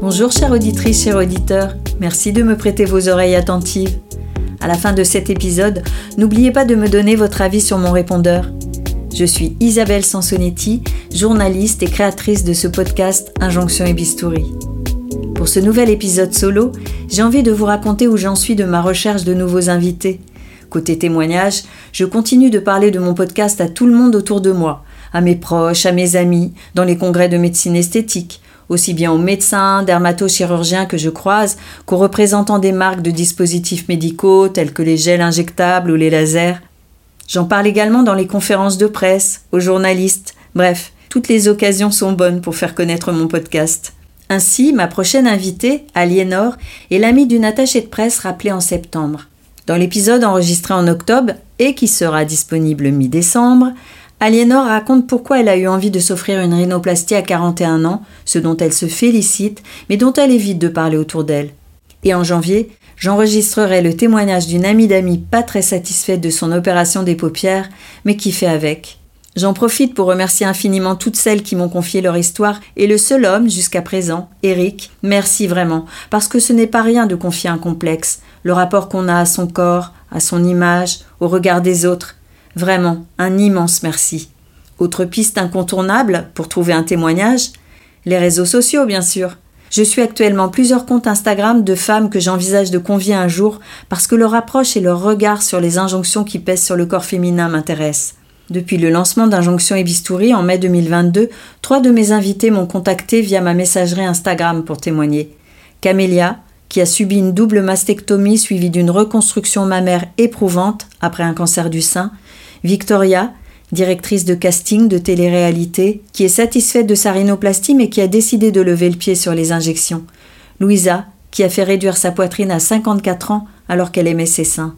Bonjour chère auditrice, chers auditeurs, merci de me prêter vos oreilles attentives. À la fin de cet épisode, n'oubliez pas de me donner votre avis sur mon répondeur. Je suis Isabelle Sansonetti, journaliste et créatrice de ce podcast Injonction et Bistouri. Pour ce nouvel épisode solo, j'ai envie de vous raconter où j'en suis de ma recherche de nouveaux invités. Côté témoignage, je continue de parler de mon podcast à tout le monde autour de moi, à mes proches, à mes amis, dans les congrès de médecine esthétique, aussi bien aux médecins, dermatochirurgiens que je croise, qu'aux représentants des marques de dispositifs médicaux tels que les gels injectables ou les lasers. J'en parle également dans les conférences de presse, aux journalistes, bref, toutes les occasions sont bonnes pour faire connaître mon podcast. Ainsi, ma prochaine invitée, Aliénor, est l'amie d'une attachée de presse rappelée en septembre. Dans l'épisode enregistré en octobre et qui sera disponible mi-décembre, Aliénor raconte pourquoi elle a eu envie de s'offrir une rhinoplastie à 41 ans, ce dont elle se félicite, mais dont elle évite de parler autour d'elle. Et en janvier, j'enregistrerai le témoignage d'une amie d'amis pas très satisfaite de son opération des paupières, mais qui fait avec. J'en profite pour remercier infiniment toutes celles qui m'ont confié leur histoire et le seul homme jusqu'à présent, Eric, merci vraiment, parce que ce n'est pas rien de confier un complexe, le rapport qu'on a à son corps, à son image, au regard des autres, Vraiment, un immense merci. Autre piste incontournable pour trouver un témoignage Les réseaux sociaux, bien sûr. Je suis actuellement plusieurs comptes Instagram de femmes que j'envisage de convier un jour parce que leur approche et leur regard sur les injonctions qui pèsent sur le corps féminin m'intéressent. Depuis le lancement d'Injonction et Bistouri en mai 2022, trois de mes invités m'ont contacté via ma messagerie Instagram pour témoigner. Camélia, qui a subi une double mastectomie suivie d'une reconstruction mammaire éprouvante après un cancer du sein, Victoria, directrice de casting de télé-réalité, qui est satisfaite de sa rhinoplastie mais qui a décidé de lever le pied sur les injections. Louisa, qui a fait réduire sa poitrine à 54 ans alors qu'elle aimait ses seins.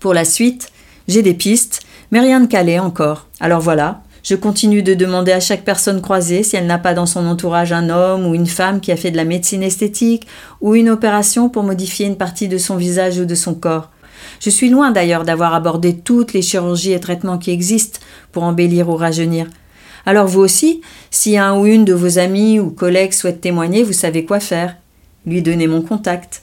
Pour la suite, j'ai des pistes, mais rien de calé encore. Alors voilà, je continue de demander à chaque personne croisée si elle n'a pas dans son entourage un homme ou une femme qui a fait de la médecine esthétique ou une opération pour modifier une partie de son visage ou de son corps. Je suis loin d'ailleurs d'avoir abordé toutes les chirurgies et traitements qui existent pour embellir ou rajeunir. Alors vous aussi, si un ou une de vos amis ou collègues souhaite témoigner, vous savez quoi faire. Lui donner mon contact.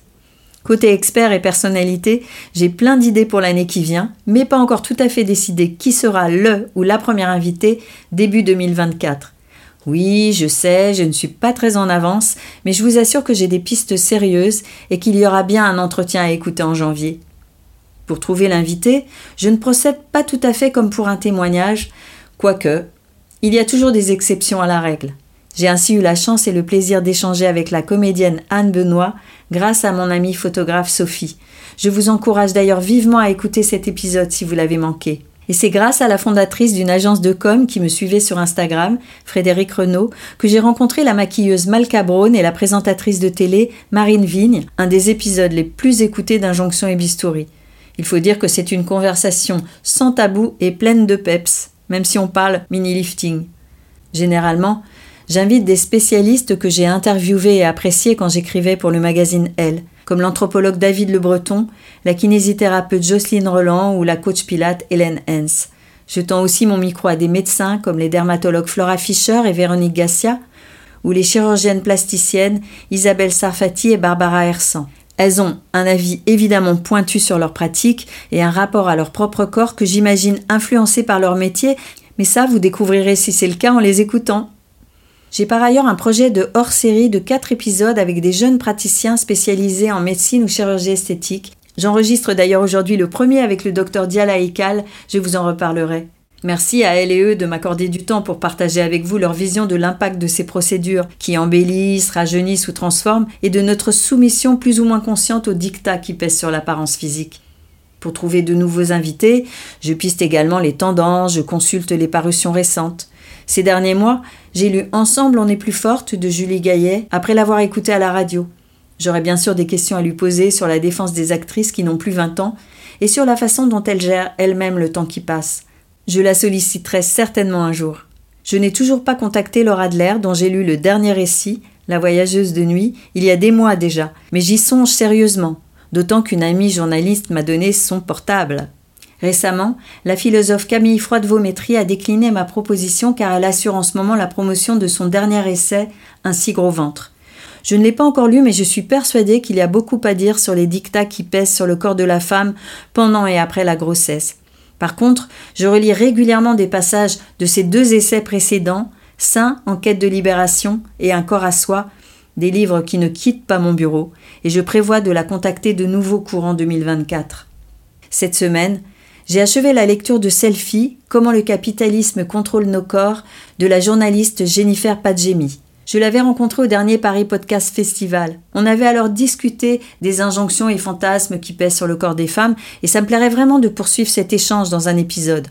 Côté expert et personnalité, j'ai plein d'idées pour l'année qui vient, mais pas encore tout à fait décidé qui sera le ou la première invitée début 2024. Oui, je sais, je ne suis pas très en avance, mais je vous assure que j'ai des pistes sérieuses et qu'il y aura bien un entretien à écouter en janvier. Pour trouver l'invité, je ne procède pas tout à fait comme pour un témoignage, quoique il y a toujours des exceptions à la règle. J'ai ainsi eu la chance et le plaisir d'échanger avec la comédienne Anne Benoît grâce à mon amie photographe Sophie. Je vous encourage d'ailleurs vivement à écouter cet épisode si vous l'avez manqué. Et c'est grâce à la fondatrice d'une agence de com qui me suivait sur Instagram, Frédéric Renault, que j'ai rencontré la maquilleuse Malka Braun et la présentatrice de télé Marine Vigne, un des épisodes les plus écoutés d'Injonction et Bistouri. Il faut dire que c'est une conversation sans tabou et pleine de peps, même si on parle mini-lifting. Généralement, j'invite des spécialistes que j'ai interviewés et appréciés quand j'écrivais pour le magazine Elle, comme l'anthropologue David Le Breton, la kinésithérapeute Jocelyne Roland ou la coach pilate Hélène Hens. Je tends aussi mon micro à des médecins comme les dermatologues Flora Fischer et Véronique Gassia, ou les chirurgiennes plasticiennes Isabelle Sarfati et Barbara Hersan. Elles ont un avis évidemment pointu sur leur pratique et un rapport à leur propre corps que j'imagine influencé par leur métier, mais ça vous découvrirez si c'est le cas en les écoutant. J'ai par ailleurs un projet de hors-série de 4 épisodes avec des jeunes praticiens spécialisés en médecine ou chirurgie esthétique. J'enregistre d'ailleurs aujourd'hui le premier avec le docteur Diala Ekal, je vous en reparlerai. Merci à elle et eux de m'accorder du temps pour partager avec vous leur vision de l'impact de ces procédures qui embellissent, rajeunissent ou transforment et de notre soumission plus ou moins consciente aux dictats qui pèsent sur l'apparence physique. Pour trouver de nouveaux invités, je piste également les tendances, je consulte les parutions récentes. Ces derniers mois, j'ai lu Ensemble on est plus forte de Julie Gaillet après l'avoir écoutée à la radio. J'aurais bien sûr des questions à lui poser sur la défense des actrices qui n'ont plus 20 ans et sur la façon dont elles gèrent elles-mêmes le temps qui passe. Je la solliciterai certainement un jour. Je n'ai toujours pas contacté Laura Adler, dont j'ai lu le dernier récit, La voyageuse de nuit, il y a des mois déjà, mais j'y songe sérieusement, d'autant qu'une amie journaliste m'a donné son portable. Récemment, la philosophe Camille Froide-Vaumétry a décliné ma proposition car elle assure en ce moment la promotion de son dernier essai, Un si gros ventre. Je ne l'ai pas encore lu, mais je suis persuadée qu'il y a beaucoup à dire sur les dictats qui pèsent sur le corps de la femme pendant et après la grossesse. Par contre, je relis régulièrement des passages de ces deux essais précédents, Saint en quête de libération et Un corps à soi, des livres qui ne quittent pas mon bureau, et je prévois de la contacter de nouveau courant 2024. Cette semaine, j'ai achevé la lecture de Selfie, Comment le capitalisme contrôle nos corps, de la journaliste Jennifer Padjemi. Je l'avais rencontré au dernier Paris Podcast Festival. On avait alors discuté des injonctions et fantasmes qui pèsent sur le corps des femmes, et ça me plairait vraiment de poursuivre cet échange dans un épisode.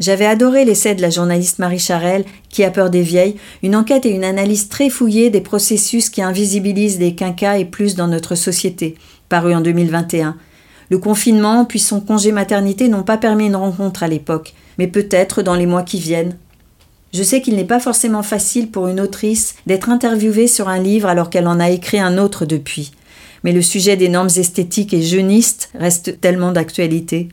J'avais adoré l'essai de la journaliste Marie Charelle, qui a peur des vieilles, une enquête et une analyse très fouillée des processus qui invisibilisent les quinquas et plus dans notre société, paru en 2021. Le confinement puis son congé maternité n'ont pas permis une rencontre à l'époque, mais peut-être dans les mois qui viennent. Je sais qu'il n'est pas forcément facile pour une autrice d'être interviewée sur un livre alors qu'elle en a écrit un autre depuis. Mais le sujet des normes esthétiques et jeunistes reste tellement d'actualité.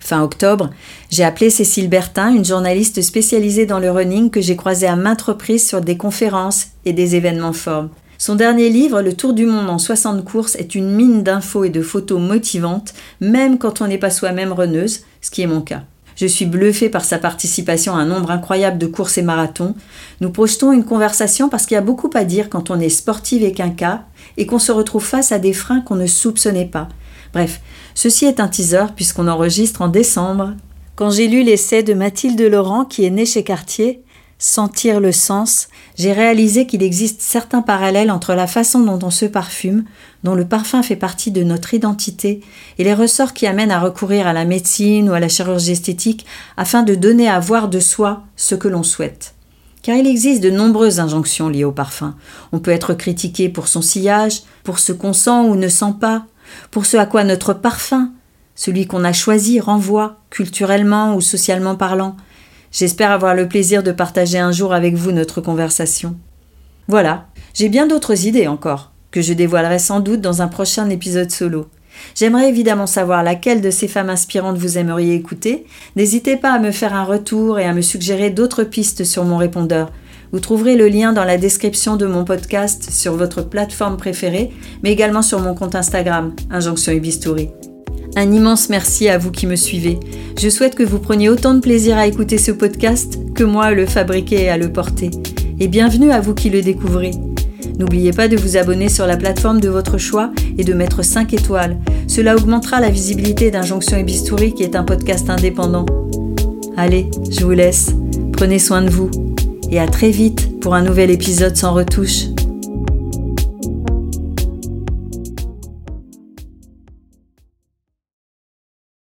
Fin octobre, j'ai appelé Cécile Bertin, une journaliste spécialisée dans le running que j'ai croisée à maintes reprises sur des conférences et des événements forts. Son dernier livre, Le Tour du monde en 60 courses, est une mine d'infos et de photos motivantes, même quand on n'est pas soi-même runneuse, ce qui est mon cas. Je suis bluffée par sa participation à un nombre incroyable de courses et marathons. Nous projetons une conversation parce qu'il y a beaucoup à dire quand on est sportive et quinca et qu'on se retrouve face à des freins qu'on ne soupçonnait pas. Bref, ceci est un teaser puisqu'on enregistre en décembre. Quand j'ai lu l'essai de Mathilde Laurent qui est née chez Cartier, Sentir le sens, j'ai réalisé qu'il existe certains parallèles entre la façon dont on se parfume, dont le parfum fait partie de notre identité, et les ressorts qui amènent à recourir à la médecine ou à la chirurgie esthétique afin de donner à voir de soi ce que l'on souhaite. Car il existe de nombreuses injonctions liées au parfum. On peut être critiqué pour son sillage, pour ce qu'on sent ou ne sent pas, pour ce à quoi notre parfum, celui qu'on a choisi, renvoie, culturellement ou socialement parlant, J'espère avoir le plaisir de partager un jour avec vous notre conversation. Voilà, j'ai bien d'autres idées encore, que je dévoilerai sans doute dans un prochain épisode solo. J'aimerais évidemment savoir laquelle de ces femmes inspirantes vous aimeriez écouter. N'hésitez pas à me faire un retour et à me suggérer d'autres pistes sur mon répondeur. Vous trouverez le lien dans la description de mon podcast sur votre plateforme préférée, mais également sur mon compte Instagram, Injonction. Un immense merci à vous qui me suivez. Je souhaite que vous preniez autant de plaisir à écouter ce podcast que moi à le fabriquer et à le porter. Et bienvenue à vous qui le découvrez. N'oubliez pas de vous abonner sur la plateforme de votre choix et de mettre 5 étoiles. Cela augmentera la visibilité d'Injonction et qui est un podcast indépendant. Allez, je vous laisse. Prenez soin de vous. Et à très vite pour un nouvel épisode sans retouche.